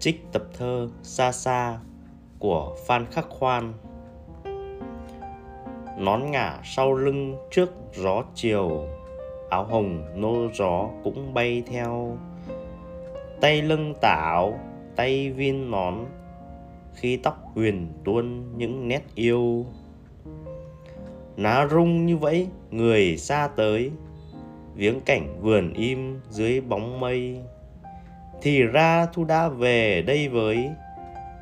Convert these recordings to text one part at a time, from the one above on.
Trích tập thơ Xa Xa của Phan Khắc Khoan. Nón ngả sau lưng trước gió chiều Áo hồng nô gió cũng bay theo. Tay lưng tảo, tay viên nón Khi tóc huyền tuôn những nét yêu. Ná rung như vậy người xa tới Viếng cảnh vườn im dưới bóng mây thì ra thu đã về đây với,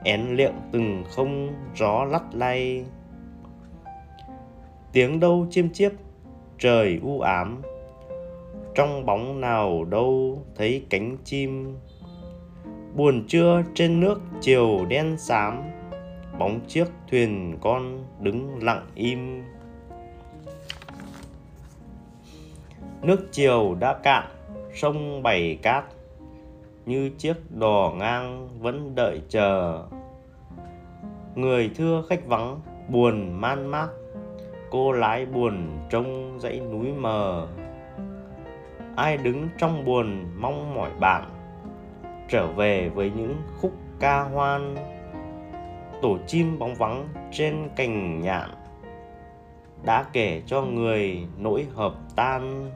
én liệm từng không gió lắt lay. Tiếng đâu chiêm chiếp, trời u ám. Trong bóng nào đâu thấy cánh chim. Buồn trưa trên nước chiều đen xám, bóng chiếc thuyền con đứng lặng im. Nước chiều đã cạn, sông bảy cát như chiếc đò ngang vẫn đợi chờ. Người thưa khách vắng, buồn man mác, cô lái buồn trông dãy núi mờ. Ai đứng trong buồn mong mỏi bạn, trở về với những khúc ca hoan. Tổ chim bóng vắng trên cành nhạn, đã kể cho người nỗi hợp tan.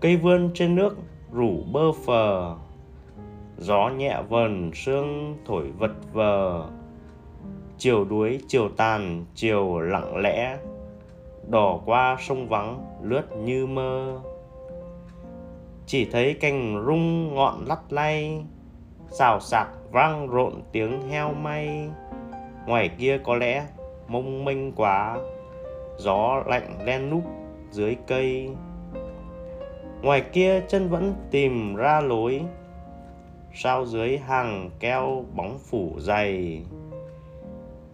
Cây vươn trên nước rủ bơ phờ. Gió nhẹ vần, sương thổi vật vờ. Chiều đuối, chiều tàn, chiều lặng lẽ. Đỏ qua sông vắng, lướt như mơ. Chỉ thấy cành rung ngọn lắt lay. Xào xạc vang rộn tiếng heo may. Ngoài kia có lẽ mông mênh quá. Gió lạnh len núp dưới cây ngoài kia chân vẫn tìm ra lối. Sao dưới hàng keo bóng phủ dày.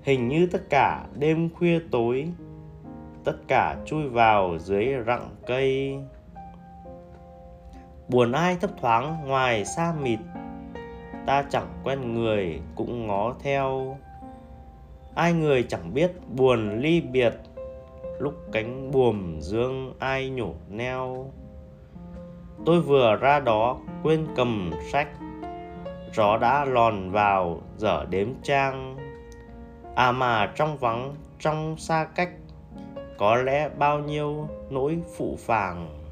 Hình như tất cả đêm khuya tối, tất cả chui vào dưới rặng cây. Buồn ai thấp thoáng ngoài xa mịt, ta chẳng quen người cũng ngó theo. Ai người chẳng biết buồn ly biệt, lúc cánh buồm dương ai nhổ neo tôi vừa ra đó quên cầm sách. Gió đã lòn vào dở đếm trang. À mà trong vắng, trong xa cách, có lẽ bao nhiêu nỗi phụ phàng.